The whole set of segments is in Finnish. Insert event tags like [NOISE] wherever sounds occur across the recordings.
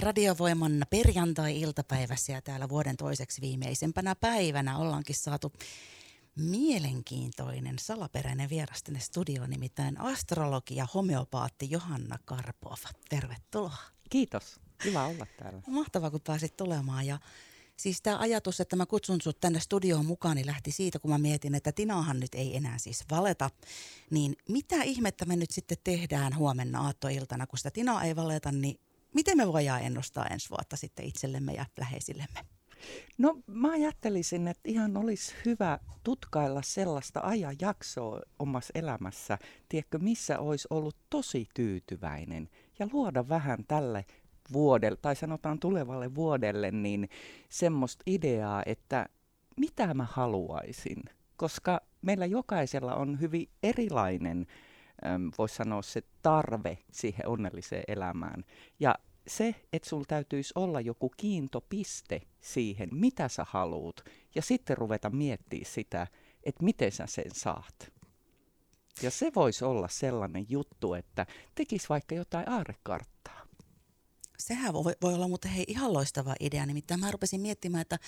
Radiovoiman perjantai-iltapäivässä ja täällä vuoden toiseksi viimeisempänä päivänä ollaankin saatu mielenkiintoinen salaperäinen vieras tänne studioon, nimittäin astrologi ja homeopaatti Johanna Karpova. Tervetuloa. Kiitos. Kiva olla täällä. Mahtavaa, kun pääsit tulemaan. Ja siis tämä ajatus, että mä kutsun sut tänne studioon mukaan, niin lähti siitä, kun mä mietin, että Tinahan nyt ei enää siis valeta. Niin mitä ihmettä me nyt sitten tehdään huomenna aattoiltana, kun sitä Tinaa ei valeta, niin miten me voidaan ennustaa ensi vuotta sitten itsellemme ja läheisillemme? No mä ajattelisin, että ihan olisi hyvä tutkailla sellaista ajanjaksoa omassa elämässä, tiedätkö, missä olisi ollut tosi tyytyväinen ja luoda vähän tälle vuodelle, tai sanotaan tulevalle vuodelle, niin semmoista ideaa, että mitä mä haluaisin. Koska meillä jokaisella on hyvin erilainen, voisi sanoa se tarve siihen onnelliseen elämään. Ja se, että sulla täytyisi olla joku kiintopiste siihen, mitä sä haluut, ja sitten ruveta miettimään sitä, että miten sä sen saat. Ja se voisi olla sellainen juttu, että tekisi vaikka jotain aarekarttaa. Sehän voi, voi olla mutta hei ihan loistava idea, nimittäin mä rupesin miettimään, että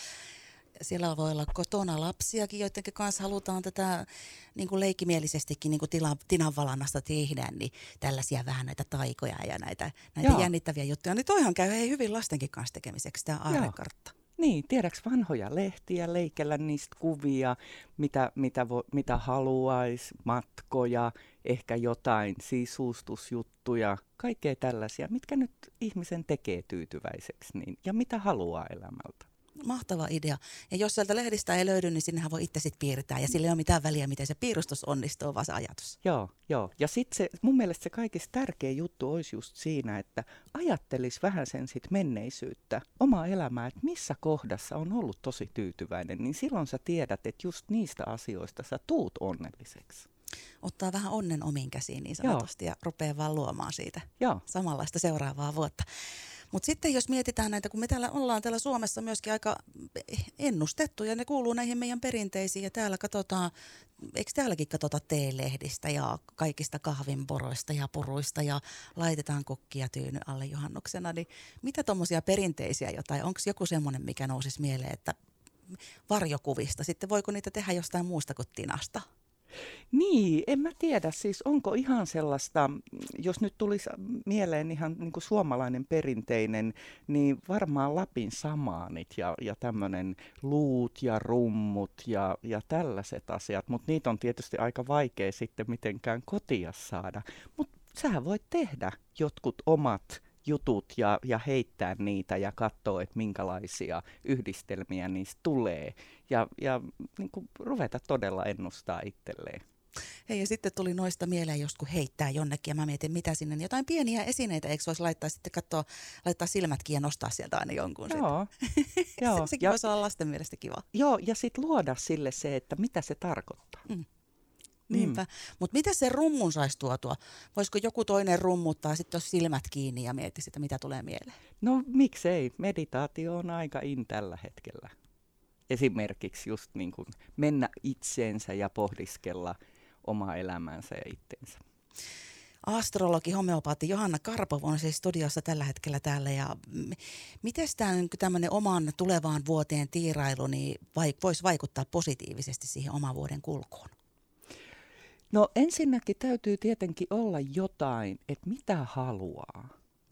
siellä voi olla kotona lapsiakin, joiden kanssa halutaan tätä niin kuin leikkimielisestikin niin kuin tila, tinanvalannasta tehdä, niin tällaisia vähän näitä taikoja ja näitä, näitä jännittäviä juttuja. Niin toihan käy hei hyvin lastenkin kanssa tekemiseksi tämä aarekartta. Niin, tiedäks vanhoja lehtiä, leikellä niistä kuvia, mitä, mitä, vo, mitä haluaisi, matkoja, ehkä jotain sisustusjuttuja, kaikkea tällaisia, mitkä nyt ihmisen tekee tyytyväiseksi niin, ja mitä haluaa elämältä mahtava idea. Ja jos sieltä lehdistä ei löydy, niin sinnehän voi itse sitten piirtää. Ja sillä ei ole mitään väliä, miten se piirustus onnistuu, vaan se ajatus. Joo, joo. Ja sitten se, mun mielestä se kaikista tärkein juttu olisi just siinä, että ajattelisi vähän sen sit menneisyyttä, omaa elämää, että missä kohdassa on ollut tosi tyytyväinen, niin silloin sä tiedät, että just niistä asioista sä tuut onnelliseksi ottaa vähän onnen omiin käsiin niin sanotusti Joo. ja rupeaa vaan luomaan siitä Joo. samanlaista seuraavaa vuotta. Mutta sitten jos mietitään näitä, kun me täällä ollaan täällä Suomessa myöskin aika ennustettu ja ne kuuluu näihin meidän perinteisiin ja täällä katsotaan, eikö täälläkin katsota teelehdistä ja kaikista kahvinporoista ja puruista ja laitetaan kokkia tyyny alle juhannuksena, niin mitä tuommoisia perinteisiä jotain, onko joku semmoinen, mikä nousisi mieleen, että varjokuvista, sitten voiko niitä tehdä jostain muusta kuin tinasta? Niin, en mä tiedä. Siis onko ihan sellaista, jos nyt tulisi mieleen ihan niin kuin suomalainen perinteinen, niin varmaan Lapin samaanit ja, ja tämmöinen luut ja rummut ja, ja tällaiset asiat. Mutta niitä on tietysti aika vaikea sitten mitenkään kotia saada. Mutta sähän voit tehdä jotkut omat jutut ja, ja heittää niitä ja katsoa, että minkälaisia yhdistelmiä niistä tulee. Ja, ja niin kuin ruveta todella ennustaa itselleen. Hei, ja sitten tuli noista mieleen joskus heittää jonnekin, ja mä mietin, mitä sinne, niin jotain pieniä esineitä, eikö voisi laittaa sitten katsoa, laittaa silmätkin ja nostaa sieltä aina jonkun. Joo. [LAUGHS] joo. Sekin ja, voisi olla lasten mielestä kiva. Joo, ja sitten luoda sille se, että mitä se tarkoittaa. Mm. Niinpä. Mm. Mutta miten se rummun saisi tuotua? Voisiko joku toinen rummuttaa sitten jos silmät kiinni ja miettisi, että mitä tulee mieleen? No miksei. Meditaatio on aika in tällä hetkellä. Esimerkiksi just niin kuin mennä itseensä ja pohdiskella omaa elämänsä ja itteensä. Astrologi, homeopaatti Johanna Karpov on siis studiossa tällä hetkellä täällä. Ja miten tämmöinen oman tulevaan vuoteen tiirailu niin voisi vaikuttaa positiivisesti siihen oman vuoden kulkuun? No ensinnäkin täytyy tietenkin olla jotain, että mitä haluaa.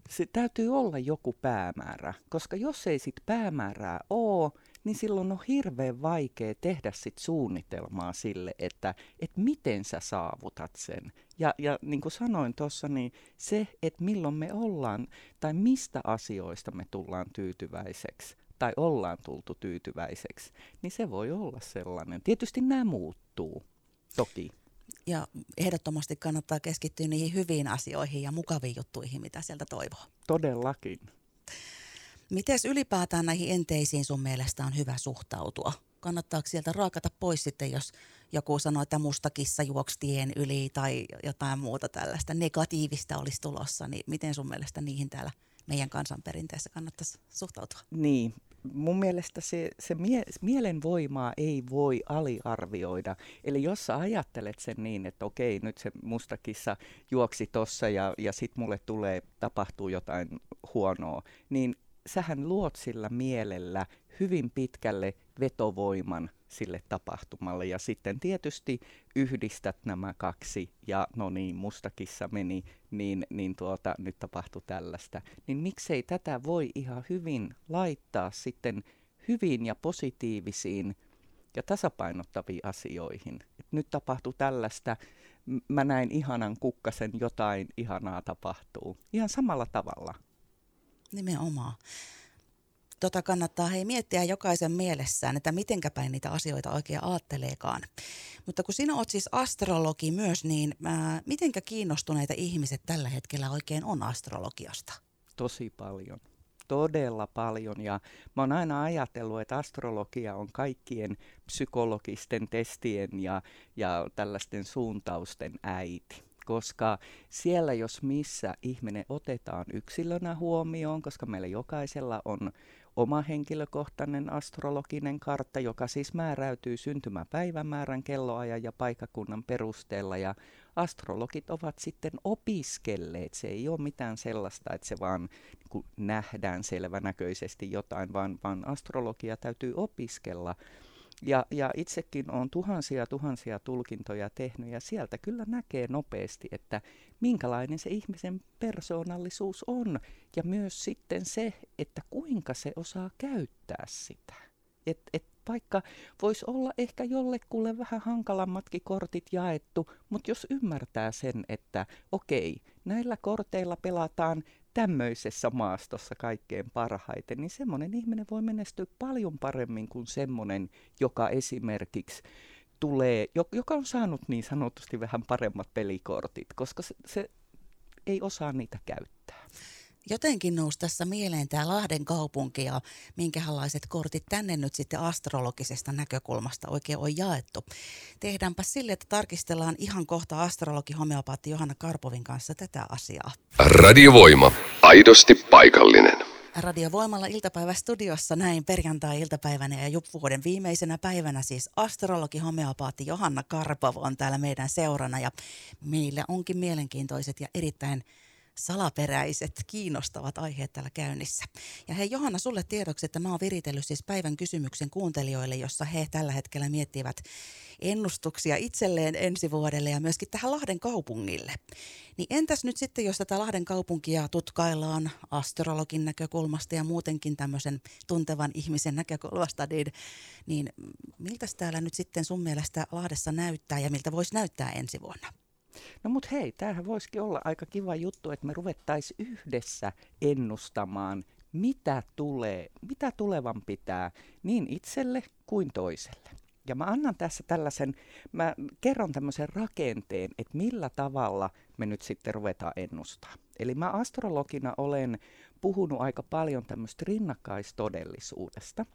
Se täytyy olla joku päämäärä, koska jos ei sit päämäärää ole, niin silloin on hirveän vaikea tehdä sit suunnitelmaa sille, että, että miten sä saavutat sen. Ja, ja niin kuin sanoin tuossa, niin se, että milloin me ollaan tai mistä asioista me tullaan tyytyväiseksi tai ollaan tultu tyytyväiseksi, niin se voi olla sellainen. Tietysti nämä muuttuu, toki ja ehdottomasti kannattaa keskittyä niihin hyviin asioihin ja mukaviin juttuihin, mitä sieltä toivoo. Todellakin. Miten ylipäätään näihin enteisiin sun mielestä on hyvä suhtautua? Kannattaako sieltä raakata pois sitten, jos joku sanoo, että musta kissa juoksi tien yli tai jotain muuta tällaista negatiivista olisi tulossa, niin miten sun mielestä niihin täällä meidän kansanperinteessä kannattaisi suhtautua? Niin, mun mielestä se, se mie, mielenvoimaa ei voi aliarvioida. Eli jos sä ajattelet sen niin, että okei, nyt se mustakissa juoksi tossa ja, ja sit mulle tulee, tapahtuu jotain huonoa, niin sähän luot sillä mielellä hyvin pitkälle vetovoiman sille tapahtumalle. Ja sitten tietysti yhdistät nämä kaksi ja no niin, mustakissa meni, niin, niin tuota, nyt tapahtui tällaista. Niin miksei tätä voi ihan hyvin laittaa sitten hyvin ja positiivisiin ja tasapainottaviin asioihin. Et nyt tapahtui tällaista, mä näin ihanan kukkasen, jotain ihanaa tapahtuu. Ihan samalla tavalla. Nimenomaan tota kannattaa hei miettiä jokaisen mielessään, että mitenkä päin niitä asioita oikein ajatteleekaan. Mutta kun sinä oot siis astrologi myös, niin ää, mitenkä kiinnostuneita ihmiset tällä hetkellä oikein on astrologiasta? Tosi paljon. Todella paljon ja mä oon aina ajatellut, että astrologia on kaikkien psykologisten testien ja, ja tällaisten suuntausten äiti koska siellä jos missä ihminen otetaan yksilönä huomioon, koska meillä jokaisella on oma henkilökohtainen astrologinen kartta, joka siis määräytyy syntymäpäivämäärän, kelloajan ja paikakunnan perusteella. Ja astrologit ovat sitten opiskelleet. Se ei ole mitään sellaista, että se vaan niin nähdään selvänäköisesti jotain, vaan, vaan astrologia täytyy opiskella. Ja, ja itsekin olen tuhansia tuhansia tulkintoja tehnyt ja sieltä kyllä näkee nopeasti, että minkälainen se ihmisen persoonallisuus on ja myös sitten se, että kuinka se osaa käyttää sitä. Et, et vaikka voisi olla ehkä jollekulle vähän hankalammatkin kortit jaettu, mutta jos ymmärtää sen, että okei, näillä korteilla pelataan tämmöisessä maastossa kaikkein parhaiten, niin semmoinen ihminen voi menestyä paljon paremmin kuin semmoinen, joka esimerkiksi tulee, joka on saanut niin sanotusti vähän paremmat pelikortit, koska se, se ei osaa niitä käyttää. Jotenkin nousi tässä mieleen tämä Lahden kaupunki ja minkälaiset kortit tänne nyt sitten astrologisesta näkökulmasta oikein on jaettu. Tehdäänpä sille, että tarkistellaan ihan kohta astrologi homeopaatti Johanna Karpovin kanssa tätä asiaa. Radiovoima. Aidosti paikallinen. Radiovoimalla iltapäivästudiossa näin perjantai-iltapäivänä ja vuoden viimeisenä päivänä siis astrologi homeopaatti Johanna Karpov on täällä meidän seurana ja meillä onkin mielenkiintoiset ja erittäin salaperäiset, kiinnostavat aiheet täällä käynnissä. Ja hei Johanna, sulle tiedoksi, että mä oon viritellyt siis päivän kysymyksen kuuntelijoille, jossa he tällä hetkellä miettivät ennustuksia itselleen ensi vuodelle ja myöskin tähän Lahden kaupungille. Niin entäs nyt sitten, jos tätä Lahden kaupunkia tutkaillaan astrologin näkökulmasta ja muutenkin tämmöisen tuntevan ihmisen näkökulmasta, niin, niin miltä täällä nyt sitten sun mielestä Lahdessa näyttää ja miltä voisi näyttää ensi vuonna? No mut hei, tämähän voisikin olla aika kiva juttu, että me ruvettaisiin yhdessä ennustamaan, mitä tulee, mitä tulevan pitää niin itselle kuin toiselle. Ja mä annan tässä tällaisen, mä kerron tämmöisen rakenteen, että millä tavalla me nyt sitten ruvetaan ennustaa. Eli mä astrologina olen puhunut aika paljon tämmöistä rinnakkaistodellisuudesta.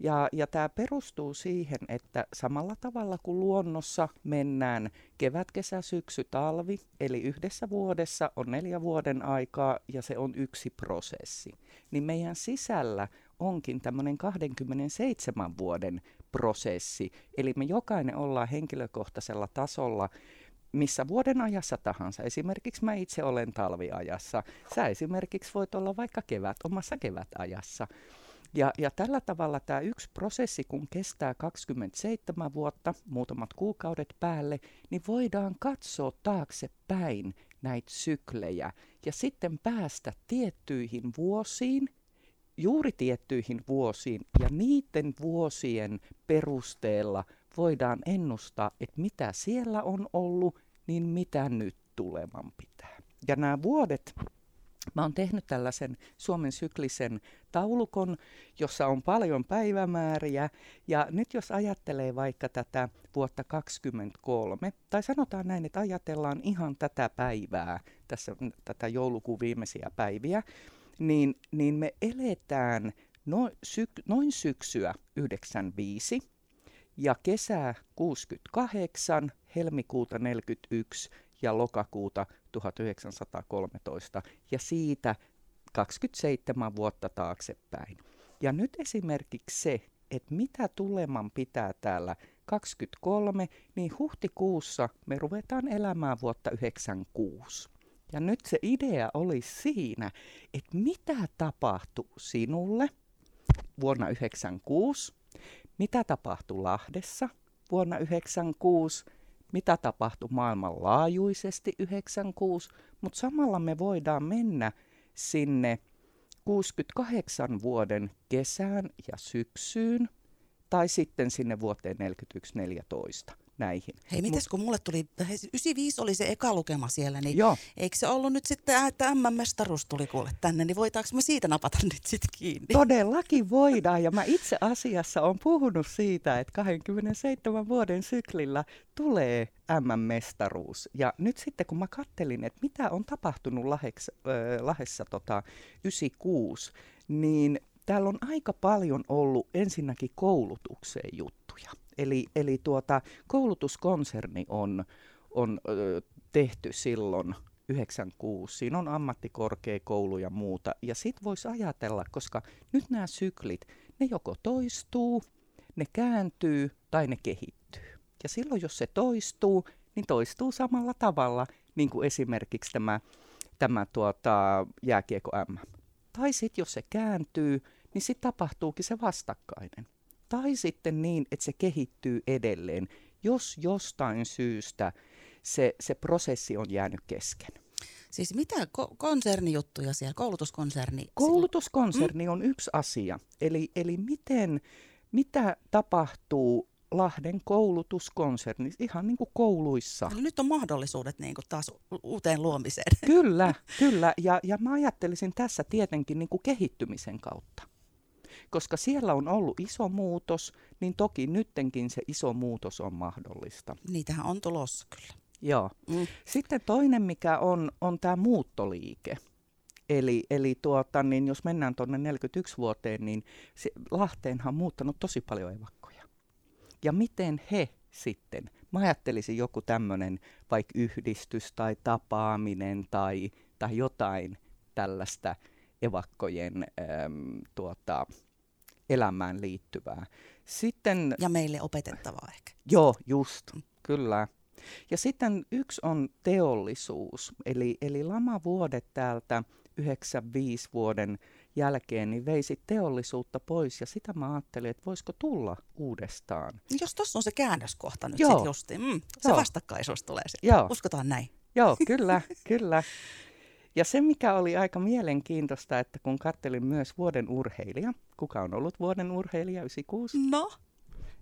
Ja, ja tämä perustuu siihen, että samalla tavalla kuin luonnossa mennään kevät, kesä, syksy, talvi, eli yhdessä vuodessa on neljä vuoden aikaa ja se on yksi prosessi, niin meidän sisällä onkin tämmöinen 27 vuoden prosessi. Eli me jokainen ollaan henkilökohtaisella tasolla missä vuoden ajassa tahansa. Esimerkiksi mä itse olen talviajassa. Sä esimerkiksi voit olla vaikka kevät, omassa kevätajassa. Ja, ja tällä tavalla tämä yksi prosessi, kun kestää 27 vuotta, muutamat kuukaudet päälle, niin voidaan katsoa taaksepäin näitä syklejä ja sitten päästä tiettyihin vuosiin, juuri tiettyihin vuosiin, ja niiden vuosien perusteella voidaan ennustaa, että mitä siellä on ollut, niin mitä nyt tuleman pitää. Ja nämä vuodet, mä oon tehnyt tällaisen Suomen syklisen taulukon, jossa on paljon päivämääriä. Ja nyt jos ajattelee vaikka tätä vuotta 2023, tai sanotaan näin, että ajatellaan ihan tätä päivää, tässä tätä joulukuun viimeisiä päiviä, niin, niin me eletään no, syk, noin syksyä 95 ja kesää 68, helmikuuta 41 ja lokakuuta 1913 ja siitä 27 vuotta taaksepäin. Ja nyt esimerkiksi se, että mitä tuleman pitää täällä 23, niin huhtikuussa me ruvetaan elämään vuotta 96. Ja nyt se idea oli siinä, että mitä tapahtui sinulle vuonna 96, mitä tapahtui Lahdessa vuonna 96, mitä tapahtui maailmanlaajuisesti 96, mutta samalla me voidaan mennä sinne 68 vuoden kesään ja syksyyn, tai sitten sinne vuoteen 41-14 näihin. Hei, mites kun mulle tuli, 95 oli se eka lukema siellä, niin Joo. eikö se ollut nyt sitten, että MM-mestaruus tuli kuule tänne, niin voitaanko me siitä napata [LAUGHS] nyt sitten kiinni? Todellakin voidaan, ja mä itse asiassa olen puhunut siitä, että 27 vuoden syklillä tulee MM-mestaruus. Ja nyt sitten kun mä kattelin, että mitä on tapahtunut Laheks, äh, Lahessa tota, 96, niin täällä on aika paljon ollut ensinnäkin koulutukseen juttuja. Eli, eli tuota, koulutuskonserni on, on ö, tehty silloin 96. Siinä on ammattikorkeakoulu ja muuta. Ja sit voisi ajatella, koska nyt nämä syklit, ne joko toistuu, ne kääntyy tai ne kehittyy. Ja silloin, jos se toistuu, niin toistuu samalla tavalla, niin kuin esimerkiksi tämä, tämä tuota, jääkiekko M. Tai sitten jos se kääntyy, niin sitten tapahtuukin se vastakkainen. Tai sitten niin, että se kehittyy edelleen, jos jostain syystä se, se prosessi on jäänyt kesken. Siis mitä ko- konsernijuttuja siellä, koulutuskonserni? Koulutuskonserni on yksi asia. Eli, eli miten, mitä tapahtuu Lahden koulutuskonserni, ihan niin kuin kouluissa. Eli nyt on mahdollisuudet niin kuin taas uuteen luomiseen. Kyllä, [LAUGHS] kyllä. Ja, ja mä ajattelisin tässä tietenkin niin kuin kehittymisen kautta. Koska siellä on ollut iso muutos, niin toki nyttenkin se iso muutos on mahdollista. Niitähän on tulossa kyllä. Joo. Mm. Sitten toinen, mikä on, on tämä muuttoliike. Eli, eli tuota, niin jos mennään tuonne 41 vuoteen, niin se, Lahteenhan on muuttanut tosi paljon evakkoja. Ja miten he sitten, mä ajattelisin joku tämmöinen vaikka yhdistys tai tapaaminen tai, tai jotain tällaista evakkojen äm, tuota, elämään liittyvää. Sitten Ja meille opetettavaa ehkä. Joo, just, kyllä. Ja sitten yksi on teollisuus, eli, eli lamavuodet täältä 95 vuoden jälkeen, niin veisi teollisuutta pois, ja sitä mä ajattelin, että voisiko tulla uudestaan. Jos tuossa on se käännöskohta nyt sitten justiin, mm, se Joo. vastakkaisuus tulee. Joo. Uskotaan näin. Joo, kyllä, kyllä. [LAUGHS] Ja se, mikä oli aika mielenkiintoista, että kun kattelin myös vuoden urheilija, kuka on ollut vuoden urheilija 96? No,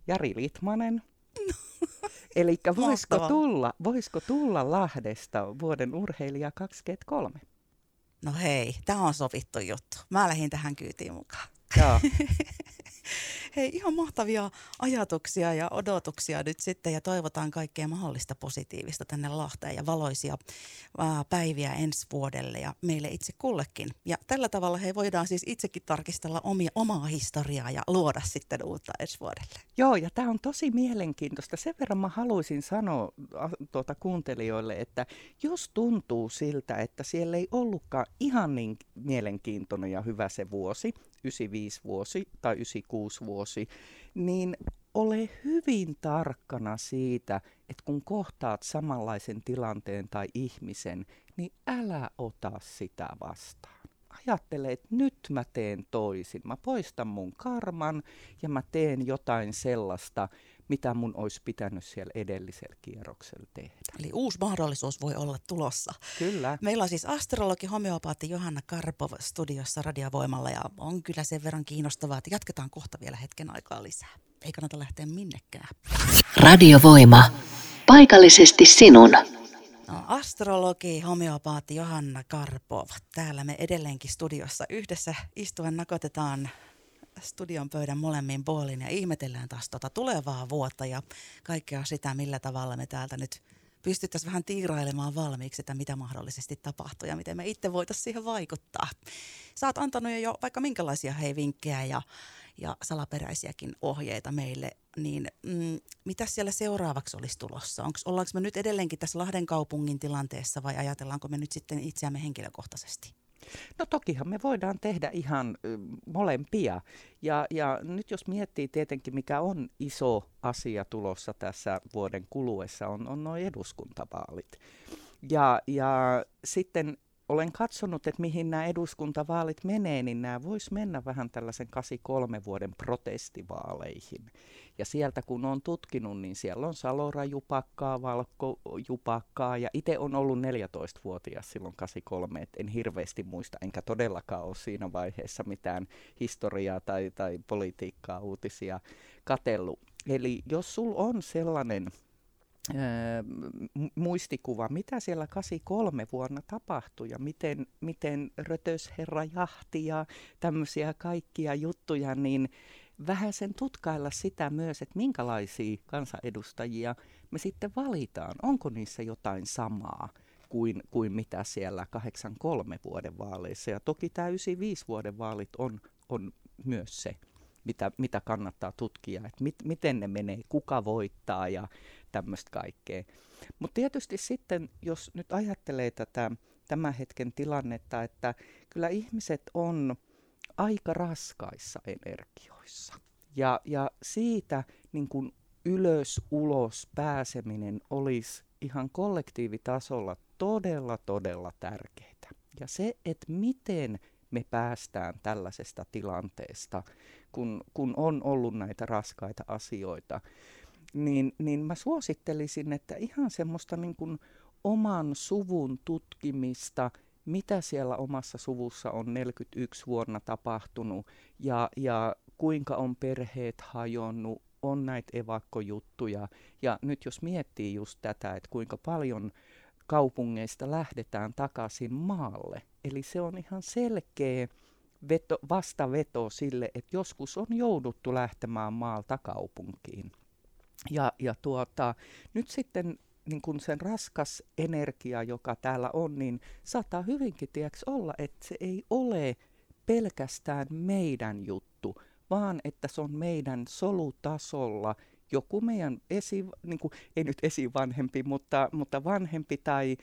Jari Litmanen. [LAUGHS] Eli voisiko tulla, voisiko tulla Lahdesta vuoden urheilija 23? no hei, tämä on sovittu juttu. Mä lähdin tähän kyytiin mukaan. Joo, [LAUGHS] Hei, ihan mahtavia ajatuksia ja odotuksia nyt sitten ja toivotaan kaikkea mahdollista positiivista tänne Lahteen ja valoisia ää, päiviä ensi vuodelle ja meille itse kullekin. Ja tällä tavalla he voidaan siis itsekin tarkistella omia, omaa historiaa ja luoda sitten uutta ensi vuodelle. Joo ja tämä on tosi mielenkiintoista. Sen verran mä haluaisin sanoa tuota, kuuntelijoille, että jos tuntuu siltä, että siellä ei ollutkaan ihan niin mielenkiintoinen ja hyvä se vuosi, 95 vuosi tai 96 vuosi, niin ole hyvin tarkkana siitä, että kun kohtaat samanlaisen tilanteen tai ihmisen, niin älä ota sitä vastaan. Ajattele, että nyt mä teen toisin. Mä poistan mun karman ja mä teen jotain sellaista, mitä mun olisi pitänyt siellä edellisellä kierroksella tehdä. Eli uusi mahdollisuus voi olla tulossa. Kyllä. Meillä on siis astrologi homeopaatti Johanna Karpov studiossa Radiovoimalla ja on kyllä sen verran kiinnostavaa, että jatketaan kohta vielä hetken aikaa lisää. Ei kannata lähteä minnekään. Radiovoima. Paikallisesti sinun. No, astrologi, homeopaatti Johanna Karpov. Täällä me edelleenkin studiossa yhdessä istuen nakotetaan studion pöydän molemmin puolin ja ihmetellään taas tuota tulevaa vuotta ja kaikkea sitä, millä tavalla me täältä nyt pystyttäisiin vähän tiirailemaan valmiiksi, että mitä mahdollisesti tapahtuu ja miten me itse voitaisiin siihen vaikuttaa. Oot antanut jo vaikka minkälaisia hei vinkkejä ja, ja salaperäisiäkin ohjeita meille, niin mm, mitä siellä seuraavaksi olisi tulossa? Onks, ollaanko me nyt edelleenkin tässä Lahden kaupungin tilanteessa vai ajatellaanko me nyt sitten itseämme henkilökohtaisesti? No tokihan me voidaan tehdä ihan molempia. Ja, ja nyt jos miettii tietenkin, mikä on iso asia tulossa tässä vuoden kuluessa, on, on nuo eduskuntavaalit. Ja, ja sitten olen katsonut, että mihin nämä eduskuntavaalit menee, niin nämä vois mennä vähän tällaisen 83 vuoden protestivaaleihin. Ja sieltä kun on tutkinut, niin siellä on Salora Jupakkaa, Valkko Jupakkaa ja itse on ollut 14-vuotias silloin 83, että en hirveästi muista, enkä todellakaan ole siinä vaiheessa mitään historiaa tai, tai politiikkaa, uutisia katellut. Eli jos sul on sellainen muistikuva, mitä siellä 83 vuonna tapahtui ja miten, miten Rötösherra jahti ja tämmöisiä kaikkia juttuja, niin vähän sen tutkailla sitä myös, että minkälaisia kansanedustajia me sitten valitaan. Onko niissä jotain samaa kuin, kuin mitä siellä 83 vuoden vaaleissa. Ja toki tämä 95 vuoden vaalit on, on myös se, mitä, mitä kannattaa tutkia, että mit, miten ne menee, kuka voittaa ja tämmöistä kaikkea. Mutta tietysti sitten, jos nyt ajattelee tätä tämän hetken tilannetta, että kyllä ihmiset on aika raskaissa energioissa. Ja, ja siitä niin kun ylös ulos pääseminen olisi ihan kollektiivitasolla todella, todella tärkeää. Ja se, että miten me päästään tällaisesta tilanteesta, kun, kun on ollut näitä raskaita asioita, niin, niin mä suosittelisin, että ihan semmoista niin kuin oman suvun tutkimista, mitä siellä omassa suvussa on 41 vuonna tapahtunut ja, ja kuinka on perheet hajonnut, on näitä evakkojuttuja. Ja nyt jos miettii just tätä, että kuinka paljon kaupungeista lähdetään takaisin maalle, eli se on ihan selkeä veto, vastaveto sille, että joskus on jouduttu lähtemään maalta kaupunkiin. Ja, ja tuota, nyt sitten niin kun sen raskas energia, joka täällä on, niin saattaa hyvinkin tiedäks, olla, että se ei ole pelkästään meidän juttu, vaan että se on meidän solutasolla joku meidän esi, niin kuin, ei nyt esivanhempi, mutta, mutta vanhempi tai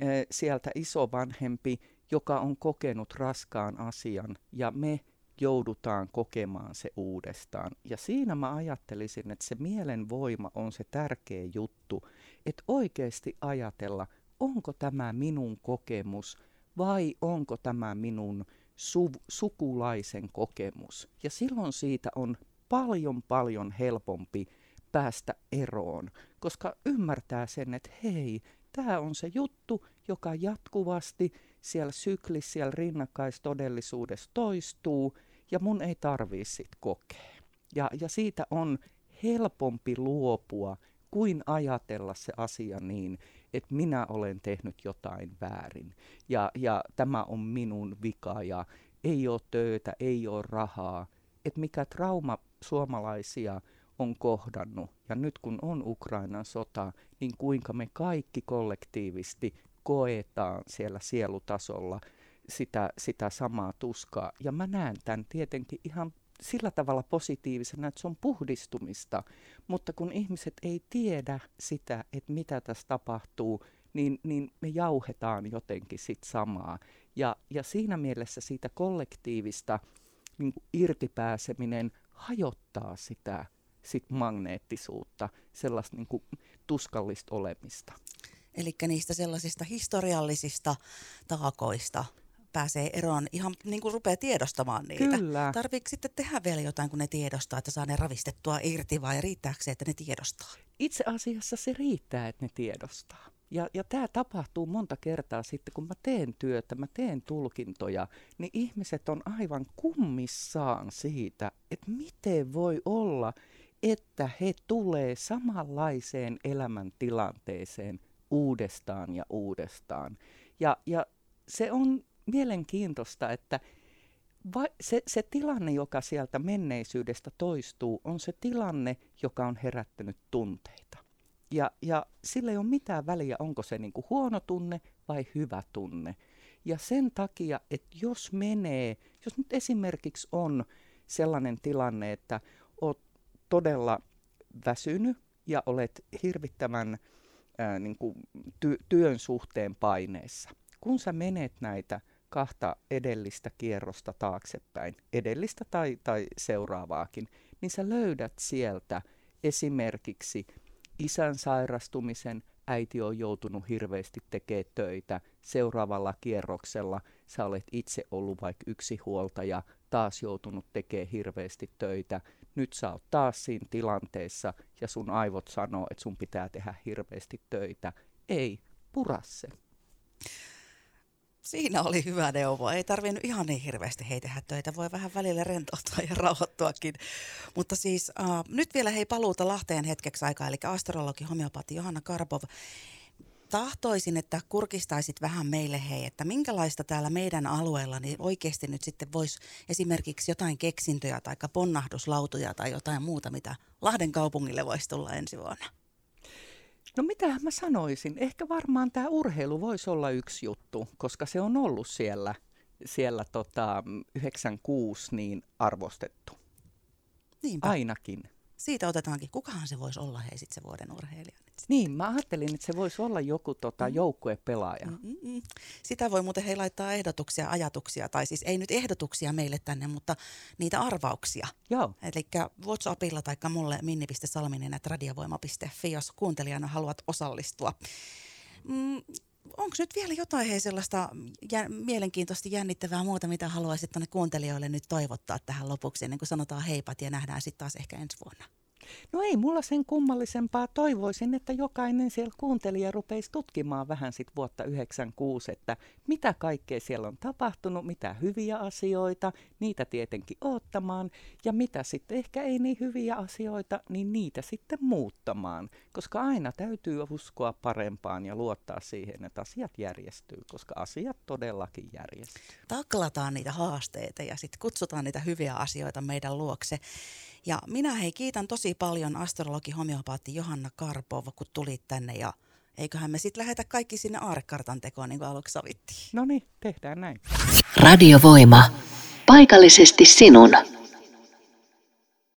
e, sieltä isovanhempi, joka on kokenut raskaan asian ja me joudutaan kokemaan se uudestaan. Ja siinä mä ajattelisin, että se mielen voima on se tärkeä juttu, että oikeasti ajatella, onko tämä minun kokemus vai onko tämä minun su- sukulaisen kokemus. Ja silloin siitä on paljon paljon helpompi päästä eroon, koska ymmärtää sen, että hei, tämä on se juttu, joka jatkuvasti siellä syklissä, siellä rinnakkaistodellisuudessa toistuu, ja mun ei tarvii sit kokea. Ja, ja siitä on helpompi luopua kuin ajatella se asia niin, että minä olen tehnyt jotain väärin ja, ja tämä on minun vika ja ei ole töitä, ei ole rahaa. Että mikä trauma suomalaisia on kohdannut ja nyt kun on Ukrainan sota, niin kuinka me kaikki kollektiivisesti koetaan siellä sielutasolla sitä, sitä samaa tuskaa. Ja mä näen tämän tietenkin ihan sillä tavalla positiivisena, että se on puhdistumista, mutta kun ihmiset ei tiedä sitä, että mitä tässä tapahtuu, niin, niin me jauhetaan jotenkin sit samaa. Ja, ja siinä mielessä siitä kollektiivista niin irtipääseminen hajottaa sitä sit magneettisuutta, sellaista niin tuskallista olemista. Eli niistä sellaisista historiallisista taakoista pääsee eroon, ihan niin kuin rupeaa tiedostamaan niitä. Kyllä. Tarviiko sitten tehdä vielä jotain, kun ne tiedostaa, että saa ne ravistettua irti vai riittääkö se, että ne tiedostaa? Itse asiassa se riittää, että ne tiedostaa. Ja, ja tämä tapahtuu monta kertaa sitten, kun mä teen työtä, mä teen tulkintoja, niin ihmiset on aivan kummissaan siitä, että miten voi olla, että he tulee samanlaiseen elämäntilanteeseen uudestaan ja uudestaan. Ja, ja se on mielenkiintoista, että va- se, se tilanne, joka sieltä menneisyydestä toistuu, on se tilanne, joka on herättänyt tunteita. Ja, ja sillä ei ole mitään väliä, onko se niin kuin huono tunne vai hyvä tunne. Ja sen takia, että jos menee, jos nyt esimerkiksi on sellainen tilanne, että olet todella väsynyt ja olet hirvittävän ää, niin kuin ty- työn suhteen paineessa. Kun sä menet näitä kahta edellistä kierrosta taaksepäin, edellistä tai, tai seuraavaakin, niin sä löydät sieltä esimerkiksi isän sairastumisen, äiti on joutunut hirveästi tekemään töitä, seuraavalla kierroksella sä olet itse ollut vaikka yksi huoltaja, taas joutunut tekemään hirveästi töitä, nyt sä oot taas siinä tilanteessa ja sun aivot sanoo, että sun pitää tehdä hirveästi töitä. Ei, pura se. Siinä oli hyvä neuvo. Ei tarvinnut ihan niin hirveästi hei tehdä töitä. Voi vähän välillä rentoutua ja rauhoittuakin. Mutta siis äh, nyt vielä hei paluuta Lahteen hetkeksi aikaa. Eli astrologi, homeopati Johanna Karpov. Tahtoisin, että kurkistaisit vähän meille hei, että minkälaista täällä meidän alueella niin oikeasti nyt sitten voisi esimerkiksi jotain keksintöjä tai ponnahduslautuja tai jotain muuta, mitä Lahden kaupungille voisi tulla ensi vuonna. No mitä mä sanoisin? Ehkä varmaan tämä urheilu voisi olla yksi juttu, koska se on ollut siellä, siellä tota 96 niin arvostettu. Niinpä. Ainakin. Siitä otetaankin. Kukahan se voisi olla hei sit se vuoden urheilija? Niin, mä ajattelin, että se voisi olla joku tota, Mm. joukkuepelaaja. Mm-mm. Sitä voi muuten hei laittaa ehdotuksia, ajatuksia, tai siis ei nyt ehdotuksia meille tänne, mutta niitä arvauksia. Joo. Eli WhatsAppilla tai mulle minni.salminen radiovoima.fi, jos kuuntelijana haluat osallistua. Mm, Onko nyt vielä jotain hei sellaista jä, mielenkiintoista jännittävää muuta, mitä haluaisit tuonne kuuntelijoille nyt toivottaa tähän lopuksi, ennen kuin sanotaan heipat ja nähdään sitten taas ehkä ensi vuonna? No ei mulla sen kummallisempaa. Toivoisin, että jokainen siellä kuuntelija rupeisi tutkimaan vähän sit vuotta 96, että mitä kaikkea siellä on tapahtunut, mitä hyviä asioita, niitä tietenkin ottamaan, ja mitä sitten ehkä ei niin hyviä asioita, niin niitä sitten muuttamaan, koska aina täytyy uskoa parempaan ja luottaa siihen, että asiat järjestyy, koska asiat todellakin järjestyy. taklataan niitä haasteita ja sitten kutsutaan niitä hyviä asioita meidän luokse. Ja minä hei kiitän tosi paljon astrologi homeopaatti Johanna Karpov, kun tulit tänne ja eiköhän me sitten lähetä kaikki sinne aarekartan tekoon, niin kuin aluksi sovittiin. No niin, tehdään näin. Radiovoima. Paikallisesti sinun.